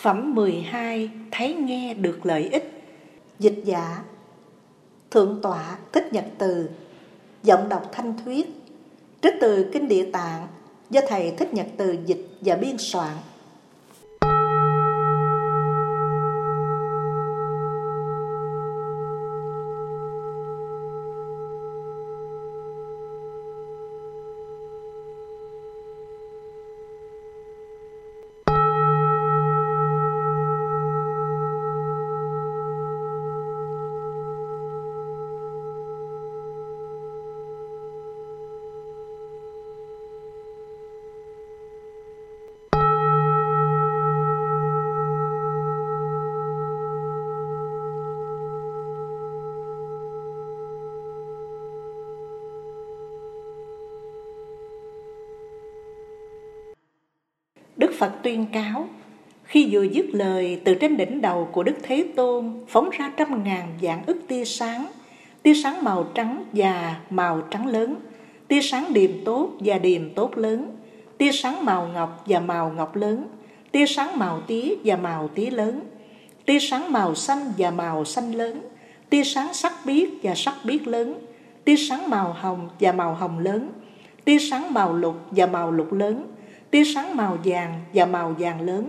Phẩm 12 Thấy nghe được lợi ích. Dịch giả, Thượng tọa Thích Nhật Từ, Giọng đọc Thanh Thuyết. Trích từ Kinh Địa Tạng Do Thầy Thích Nhật Từ dịch và biên soạn. Phật tuyên cáo khi vừa dứt lời từ trên đỉnh đầu của Đức Thế Tôn phóng ra trăm ngàn dạng ức tia sáng, tia sáng màu trắng và màu trắng lớn, tia sáng điềm tốt và điềm tốt lớn, tia sáng màu ngọc và màu ngọc lớn, tia sáng màu tía và màu tía lớn, tia sáng màu xanh và màu xanh lớn, tia sáng sắc biếc và sắc biếc lớn, tia sáng màu hồng và màu hồng lớn, tia sáng màu lục và màu lục lớn, tia sáng màu vàng và màu vàng lớn,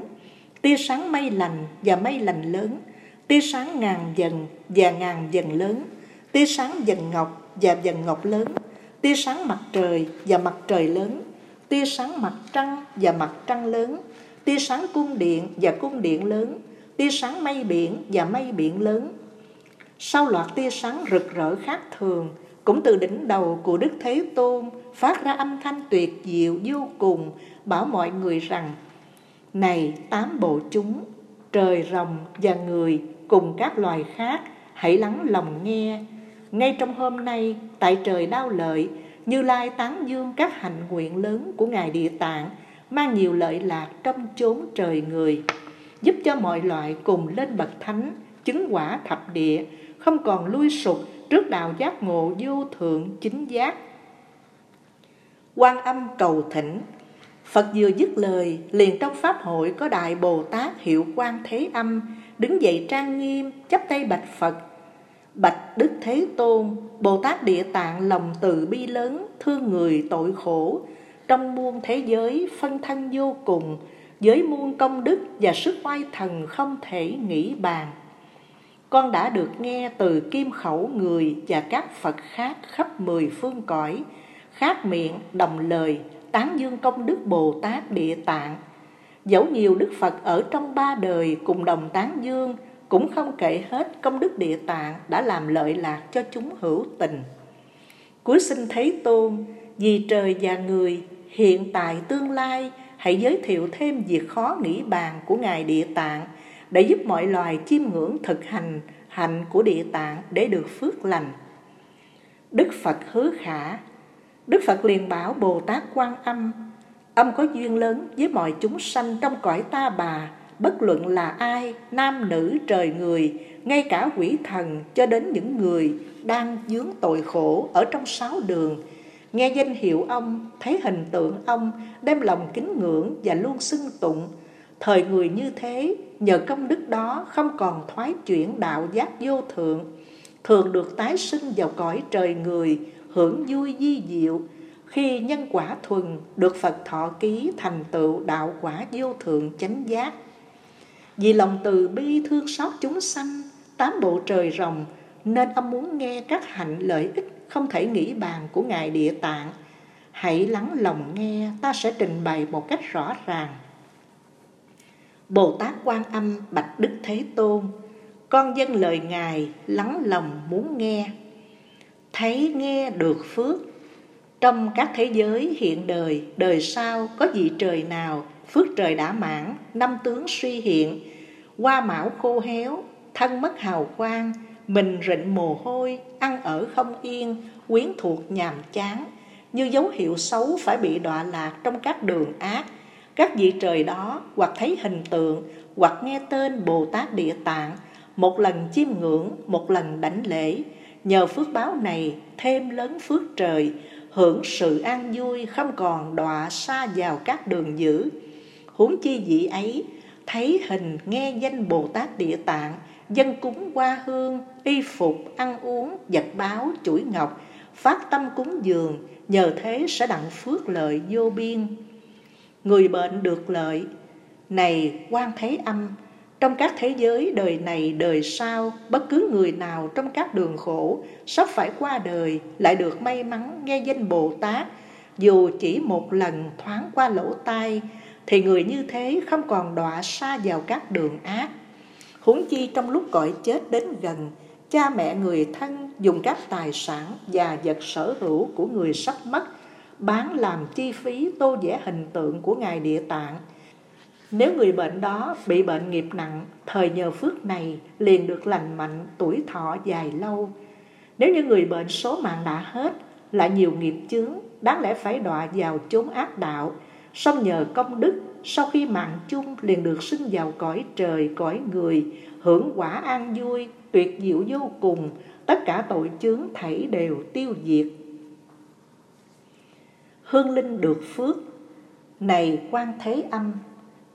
tia sáng mây lành và mây lành lớn, tia sáng ngàn dần và ngàn dần lớn, tia sáng dần ngọc và dần ngọc lớn, tia sáng mặt trời và mặt trời lớn, tia sáng mặt trăng và mặt trăng lớn, tia sáng cung điện và cung điện lớn, tia sáng mây biển và mây biển lớn. Sau loạt tia sáng rực rỡ khác thường, cũng từ đỉnh đầu của Đức Thế Tôn phát ra âm thanh tuyệt diệu vô cùng bảo mọi người rằng Này tám bộ chúng, trời rồng và người cùng các loài khác hãy lắng lòng nghe. Ngay trong hôm nay, tại trời đau lợi, Như Lai tán dương các hạnh nguyện lớn của Ngài Địa Tạng mang nhiều lợi lạc trong chốn trời người, giúp cho mọi loại cùng lên bậc thánh, chứng quả thập địa, không còn lui sụp trước đạo giác ngộ vô thượng chính giác. Quan âm cầu thỉnh Phật vừa dứt lời, liền trong Pháp hội có Đại Bồ Tát hiệu quan Thế Âm, đứng dậy trang nghiêm, chắp tay bạch Phật. Bạch Đức Thế Tôn, Bồ Tát Địa Tạng lòng từ bi lớn, thương người tội khổ, trong muôn thế giới phân thân vô cùng, với muôn công đức và sức oai thần không thể nghĩ bàn. Con đã được nghe từ kim khẩu người và các Phật khác khắp mười phương cõi, khác miệng đồng lời, tán dương công đức Bồ Tát Địa Tạng. Dẫu nhiều Đức Phật ở trong ba đời cùng đồng tán dương, cũng không kể hết công đức Địa Tạng đã làm lợi lạc cho chúng hữu tình. Cuối sinh Thế Tôn, vì trời và người, hiện tại tương lai, hãy giới thiệu thêm việc khó nghĩ bàn của Ngài Địa Tạng để giúp mọi loài chiêm ngưỡng thực hành hạnh của Địa Tạng để được phước lành. Đức Phật hứa khả Đức Phật liền bảo Bồ Tát Quan Âm Âm có duyên lớn với mọi chúng sanh trong cõi ta bà Bất luận là ai, nam nữ trời người Ngay cả quỷ thần cho đến những người đang dướng tội khổ ở trong sáu đường Nghe danh hiệu ông, thấy hình tượng ông Đem lòng kính ngưỡng và luôn xưng tụng Thời người như thế, nhờ công đức đó không còn thoái chuyển đạo giác vô thượng Thường được tái sinh vào cõi trời người hưởng vui di diệu khi nhân quả thuần được Phật thọ ký thành tựu đạo quả vô thượng chánh giác. Vì lòng từ bi thương xót chúng sanh, tám bộ trời rồng, nên ông muốn nghe các hạnh lợi ích không thể nghĩ bàn của Ngài Địa Tạng. Hãy lắng lòng nghe, ta sẽ trình bày một cách rõ ràng. Bồ Tát Quan Âm bạch Đức Thế Tôn, con dân lời Ngài lắng lòng muốn nghe. Thấy nghe được phước trong các thế giới hiện đời đời sau có vị trời nào phước trời đã mãn năm tướng suy hiện. Hoa mão khô héo thân mất hào quang mình rịnh mồ hôi ăn ở không yên quyến thuộc nhàm chán. Như dấu hiệu xấu phải bị đọa lạc trong các đường ác các vị trời đó hoặc thấy hình tượng hoặc nghe tên bồ tát địa tạng một lần chiêm ngưỡng một lần đảnh lễ Nhờ phước báo này thêm lớn phước trời, hưởng sự an vui không còn đọa xa vào các đường dữ. Huống chi vị ấy, thấy hình nghe danh Bồ Tát Địa Tạng, dân cúng hoa hương, y phục, ăn uống, vật báo, chuỗi ngọc, phát tâm cúng dường, nhờ thế sẽ đặng phước lợi vô biên. Người bệnh được lợi, này quan thế âm, trong các thế giới đời này đời sau, bất cứ người nào trong các đường khổ sắp phải qua đời lại được may mắn nghe danh Bồ Tát, dù chỉ một lần thoáng qua lỗ tai, thì người như thế không còn đọa xa vào các đường ác. Huống chi trong lúc cõi chết đến gần, cha mẹ người thân dùng các tài sản và vật sở hữu của người sắp mất bán làm chi phí tô vẽ hình tượng của Ngài Địa Tạng. Nếu người bệnh đó bị bệnh nghiệp nặng, thời nhờ phước này liền được lành mạnh, tuổi thọ dài lâu. Nếu như người bệnh số mạng đã hết, lại nhiều nghiệp chướng, đáng lẽ phải đọa vào chốn ác đạo, song nhờ công đức, sau khi mạng chung liền được sinh vào cõi trời, cõi người, hưởng quả an vui, tuyệt diệu vô cùng, tất cả tội chướng thảy đều tiêu diệt. Hương linh được phước, này quan thế âm,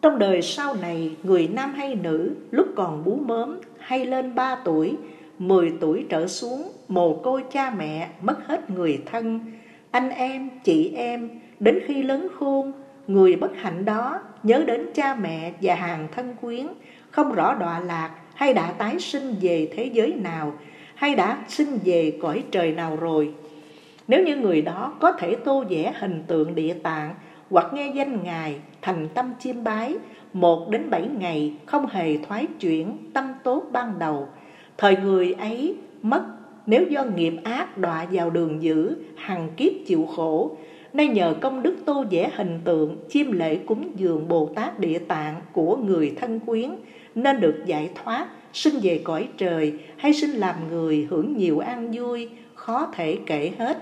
trong đời sau này, người nam hay nữ, lúc còn bú mớm hay lên 3 tuổi, 10 tuổi trở xuống, mồ côi cha mẹ, mất hết người thân, anh em, chị em, đến khi lớn khôn, người bất hạnh đó nhớ đến cha mẹ và hàng thân quyến, không rõ đọa lạc hay đã tái sinh về thế giới nào, hay đã sinh về cõi trời nào rồi. Nếu như người đó có thể tô vẽ hình tượng địa tạng hoặc nghe danh Ngài thành tâm chiêm bái, một đến bảy ngày không hề thoái chuyển tâm tốt ban đầu. Thời người ấy mất nếu do nghiệp ác đọa vào đường dữ, hằng kiếp chịu khổ, nay nhờ công đức tô vẽ hình tượng chiêm lễ cúng dường Bồ Tát Địa Tạng của người thân quyến, nên được giải thoát, sinh về cõi trời hay sinh làm người hưởng nhiều an vui, khó thể kể hết.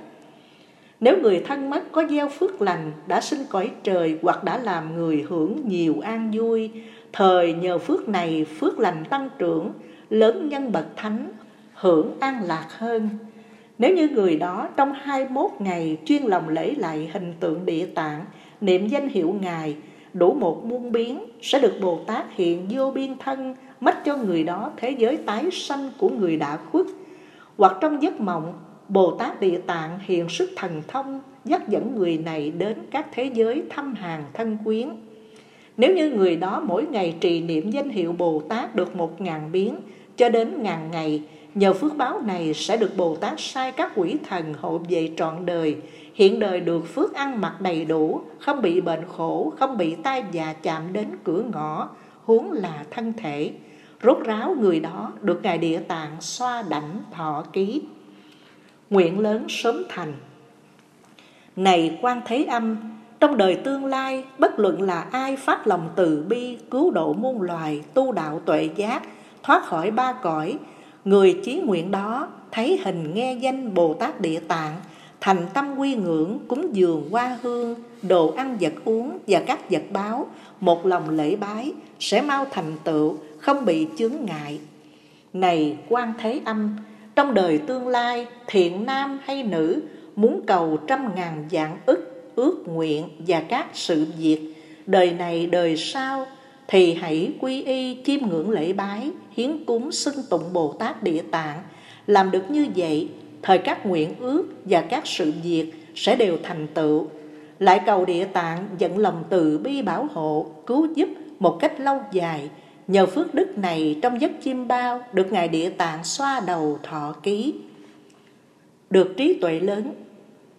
Nếu người thân mất có gieo phước lành, đã sinh cõi trời hoặc đã làm người hưởng nhiều an vui, thời nhờ phước này phước lành tăng trưởng, lớn nhân bậc thánh, hưởng an lạc hơn. Nếu như người đó trong 21 ngày chuyên lòng lễ lại hình tượng địa tạng, niệm danh hiệu Ngài, đủ một muôn biến, sẽ được Bồ Tát hiện vô biên thân, mất cho người đó thế giới tái sanh của người đã khuất. Hoặc trong giấc mộng, Bồ Tát Địa Tạng hiện sức thần thông dắt dẫn người này đến các thế giới thăm hàng thân quyến. Nếu như người đó mỗi ngày trì niệm danh hiệu Bồ Tát được một ngàn biến cho đến ngàn ngày, nhờ phước báo này sẽ được Bồ Tát sai các quỷ thần hộ vệ trọn đời, hiện đời được phước ăn mặc đầy đủ, không bị bệnh khổ, không bị tai già chạm đến cửa ngõ, huống là thân thể. Rốt ráo người đó được Ngài Địa Tạng xoa đảnh thọ ký nguyện lớn sớm thành. Này quan thế âm, trong đời tương lai, bất luận là ai phát lòng từ bi, cứu độ muôn loài, tu đạo tuệ giác, thoát khỏi ba cõi, người chí nguyện đó thấy hình nghe danh Bồ Tát Địa Tạng, thành tâm quy ngưỡng, cúng dường hoa hương, đồ ăn vật uống và các vật báo, một lòng lễ bái, sẽ mau thành tựu, không bị chướng ngại. Này quan thế âm, trong đời tương lai, thiện nam hay nữ muốn cầu trăm ngàn dạng ức, ước nguyện và các sự việc, đời này đời sau, thì hãy quy y chiêm ngưỡng lễ bái, hiến cúng xưng tụng Bồ Tát Địa Tạng. Làm được như vậy, thời các nguyện ước và các sự việc sẽ đều thành tựu. Lại cầu Địa Tạng dẫn lòng từ bi bảo hộ, cứu giúp một cách lâu dài, Nhờ phước đức này trong giấc chim bao được Ngài Địa Tạng xoa đầu thọ ký. Được trí tuệ lớn,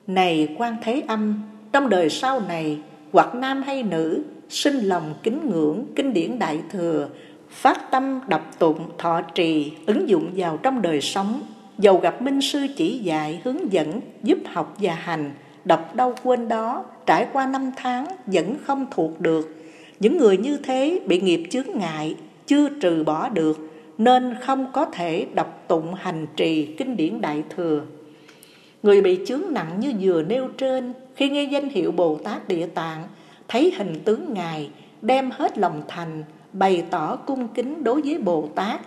này quan thế âm, trong đời sau này, hoặc nam hay nữ, sinh lòng kính ngưỡng, kinh điển đại thừa, phát tâm đọc tụng, thọ trì, ứng dụng vào trong đời sống, dầu gặp minh sư chỉ dạy, hướng dẫn, giúp học và hành, đọc đâu quên đó, trải qua năm tháng vẫn không thuộc được, những người như thế bị nghiệp chướng ngại, chưa trừ bỏ được, nên không có thể đọc tụng hành trì kinh điển Đại Thừa. Người bị chướng nặng như vừa nêu trên, khi nghe danh hiệu Bồ Tát Địa Tạng, thấy hình tướng Ngài, đem hết lòng thành, bày tỏ cung kính đối với Bồ Tát,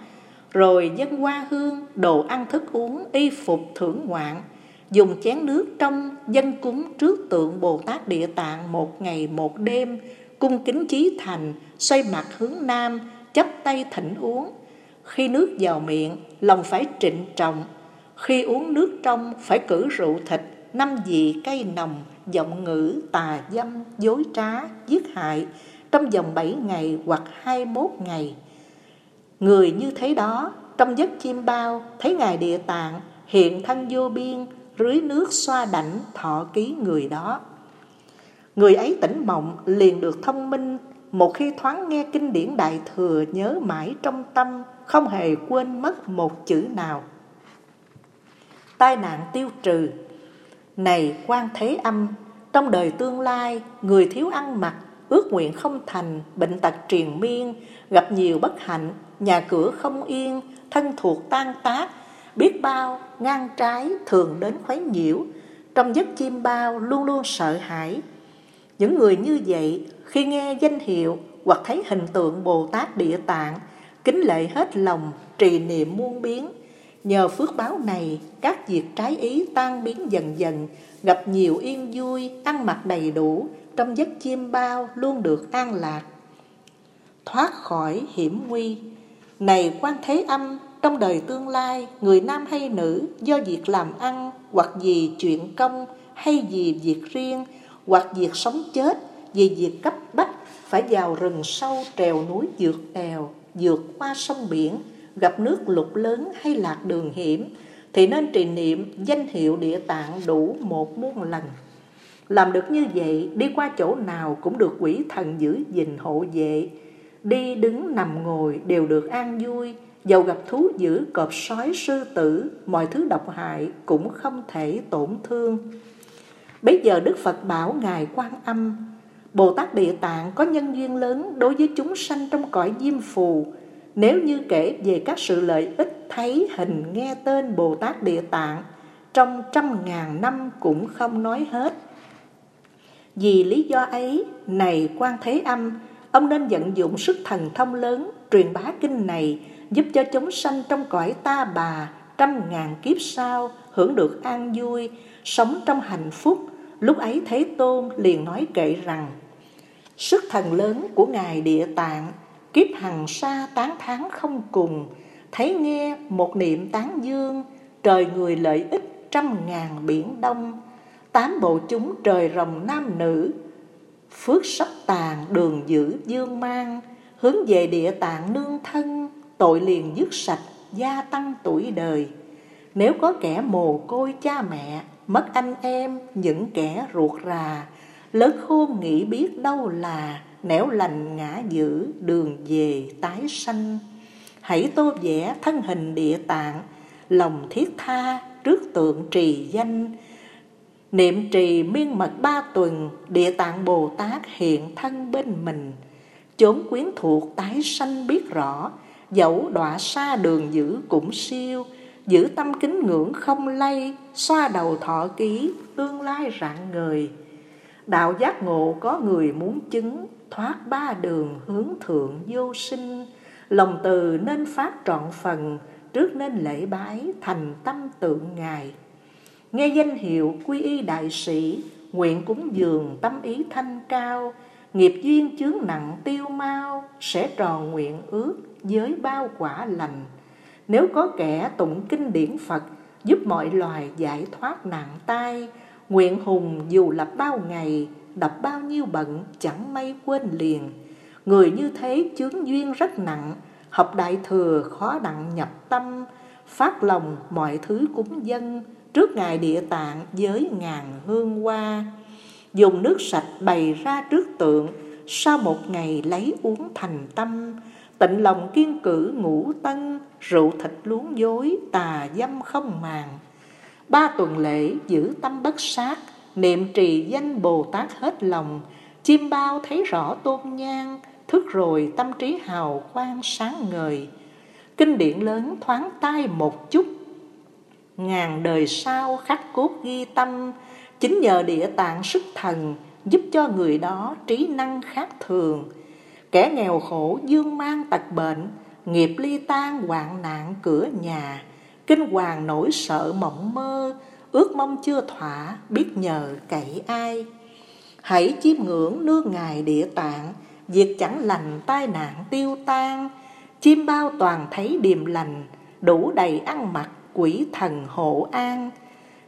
rồi dân hoa hương, đồ ăn thức uống, y phục thưởng ngoạn, dùng chén nước trong dân cúng trước tượng Bồ Tát Địa Tạng một ngày một đêm, cung kính chí thành, xoay mặt hướng nam, chắp tay thỉnh uống. Khi nước vào miệng, lòng phải trịnh trọng. Khi uống nước trong, phải cử rượu thịt, năm vị cây nồng, giọng ngữ, tà dâm, dối trá, giết hại, trong vòng 7 ngày hoặc 21 ngày. Người như thế đó, trong giấc chim bao, thấy Ngài Địa Tạng hiện thân vô biên, rưới nước xoa đảnh thọ ký người đó. Người ấy tỉnh mộng liền được thông minh, một khi thoáng nghe kinh điển Đại Thừa nhớ mãi trong tâm, không hề quên mất một chữ nào. Tai nạn tiêu trừ Này quan thế âm, trong đời tương lai, người thiếu ăn mặc, ước nguyện không thành, bệnh tật triền miên, gặp nhiều bất hạnh, nhà cửa không yên, thân thuộc tan tác, biết bao ngang trái thường đến khuấy nhiễu, trong giấc chim bao luôn luôn sợ hãi. Những người như vậy khi nghe danh hiệu hoặc thấy hình tượng Bồ Tát Địa Tạng, kính lệ hết lòng, trì niệm muôn biến. Nhờ phước báo này, các việc trái ý tan biến dần dần, gặp nhiều yên vui, ăn mặc đầy đủ, trong giấc chiêm bao luôn được an lạc. Thoát khỏi hiểm nguy Này quan thế âm, trong đời tương lai, người nam hay nữ do việc làm ăn hoặc vì chuyện công hay vì việc riêng hoặc việc sống chết vì việc cấp bách phải vào rừng sâu trèo núi vượt đèo, vượt qua sông biển, gặp nước lục lớn hay lạc đường hiểm thì nên trì niệm danh hiệu địa tạng đủ một muôn lần. Làm được như vậy, đi qua chỗ nào cũng được quỷ thần giữ gìn hộ vệ, đi đứng nằm ngồi đều được an vui, dầu gặp thú dữ, cọp sói, sư tử, mọi thứ độc hại cũng không thể tổn thương. Bây giờ Đức Phật bảo Ngài Quan Âm, Bồ Tát Địa Tạng có nhân duyên lớn đối với chúng sanh trong cõi diêm phù. Nếu như kể về các sự lợi ích thấy hình nghe tên Bồ Tát Địa Tạng, trong trăm ngàn năm cũng không nói hết. Vì lý do ấy, này quan thế âm, ông nên vận dụng sức thần thông lớn truyền bá kinh này giúp cho chúng sanh trong cõi ta bà trăm ngàn kiếp sau hưởng được an vui, sống trong hạnh phúc. Lúc ấy Thế Tôn liền nói kệ rằng, sức thần lớn của Ngài Địa Tạng, kiếp hằng sa tán tháng không cùng, thấy nghe một niệm tán dương, trời người lợi ích trăm ngàn biển đông, tám bộ chúng trời rồng nam nữ, phước sắp tàn đường giữ dương mang, hướng về địa tạng nương thân, tội liền dứt sạch, gia tăng tuổi đời. Nếu có kẻ mồ côi cha mẹ, mất anh em, những kẻ ruột rà, lớn khôn nghĩ biết đâu là nẻo lành ngã dữ đường về tái sanh. Hãy tô vẽ thân hình địa tạng, lòng thiết tha trước tượng trì danh, Niệm trì miên mật ba tuần, địa tạng Bồ Tát hiện thân bên mình. Chốn quyến thuộc tái sanh biết rõ, dẫu đọa xa đường giữ cũng siêu, giữ tâm kính ngưỡng không lay, xoa đầu thọ ký, tương lai rạng ngời. Đạo giác ngộ có người muốn chứng, thoát ba đường hướng thượng vô sinh, lòng từ nên phát trọn phần, trước nên lễ bái thành tâm tượng Ngài. Nghe danh hiệu quy y đại sĩ, nguyện cúng dường tâm ý thanh cao, nghiệp duyên chướng nặng tiêu mau, sẽ tròn nguyện ước với bao quả lành. Nếu có kẻ tụng kinh điển Phật, giúp mọi loài giải thoát nạn tai, nguyện hùng dù lập bao ngày, đập bao nhiêu bận, chẳng may quên liền. Người như thế chướng duyên rất nặng, học đại thừa khó đặng nhập tâm, phát lòng mọi thứ cúng dân, trước ngài địa tạng với ngàn hương hoa dùng nước sạch bày ra trước tượng, sau một ngày lấy uống thành tâm, tịnh lòng kiên cử ngũ tân, rượu thịt luống dối, tà dâm không màng. Ba tuần lễ giữ tâm bất sát, niệm trì danh bồ tát hết lòng chim bao thấy rõ tôn nhang, thức rồi tâm trí hào quang sáng ngời. Kinh điển lớn thoáng tai một chút. Ngàn đời sau khắc cốt ghi tâm chính nhờ địa tạng sức thần giúp cho người đó trí năng khác thường. Kẻ nghèo khổ dương mang tật bệnh nghiệp ly tan hoạn nạn cửa nhà. Kinh hoàng nỗi sợ mộng mơ ước mong chưa thỏa biết nhờ cậy ai. Hãy chiêm ngưỡng nương ngài địa tạng, Việc chẳng lành tai nạn tiêu tan, Chim bao toàn thấy điềm lành, Đủ đầy ăn mặc quỷ thần hộ an.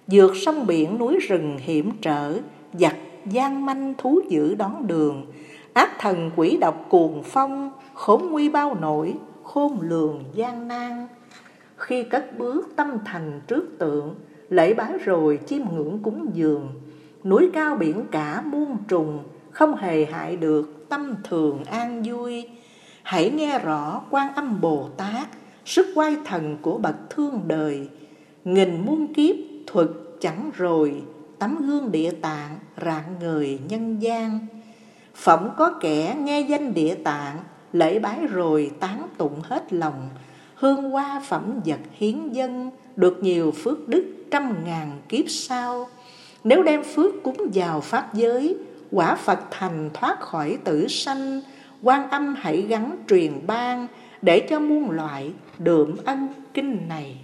Dược sông biển núi rừng hiểm trở, Giặc gian manh thú dữ đón đường, Ác thần quỷ độc cuồng phong, Khốn nguy bao nổi, khôn lường gian nan. Khi cất bước tâm thành trước tượng, Lễ bái rồi chiêm ngưỡng cúng dường, Núi cao biển cả muôn trùng, Không hề hại được tâm thường an vui. Hãy nghe rõ quan âm Bồ Tát, Sức quay thần của bậc thương đời, Nghìn muôn kiếp thuật chẳng rồi, Tấm gương địa tạng rạng người nhân gian. Phẩm có kẻ nghe danh địa tạng, Lễ bái rồi tán tụng hết lòng, Hương hoa phẩm vật hiến dân, Được nhiều phước đức trăm ngàn kiếp sau. Nếu đem phước cúng vào Pháp giới, quả Phật thành thoát khỏi tử sanh, quan âm hãy gắn truyền ban, để cho muôn loại đượm ân kinh này.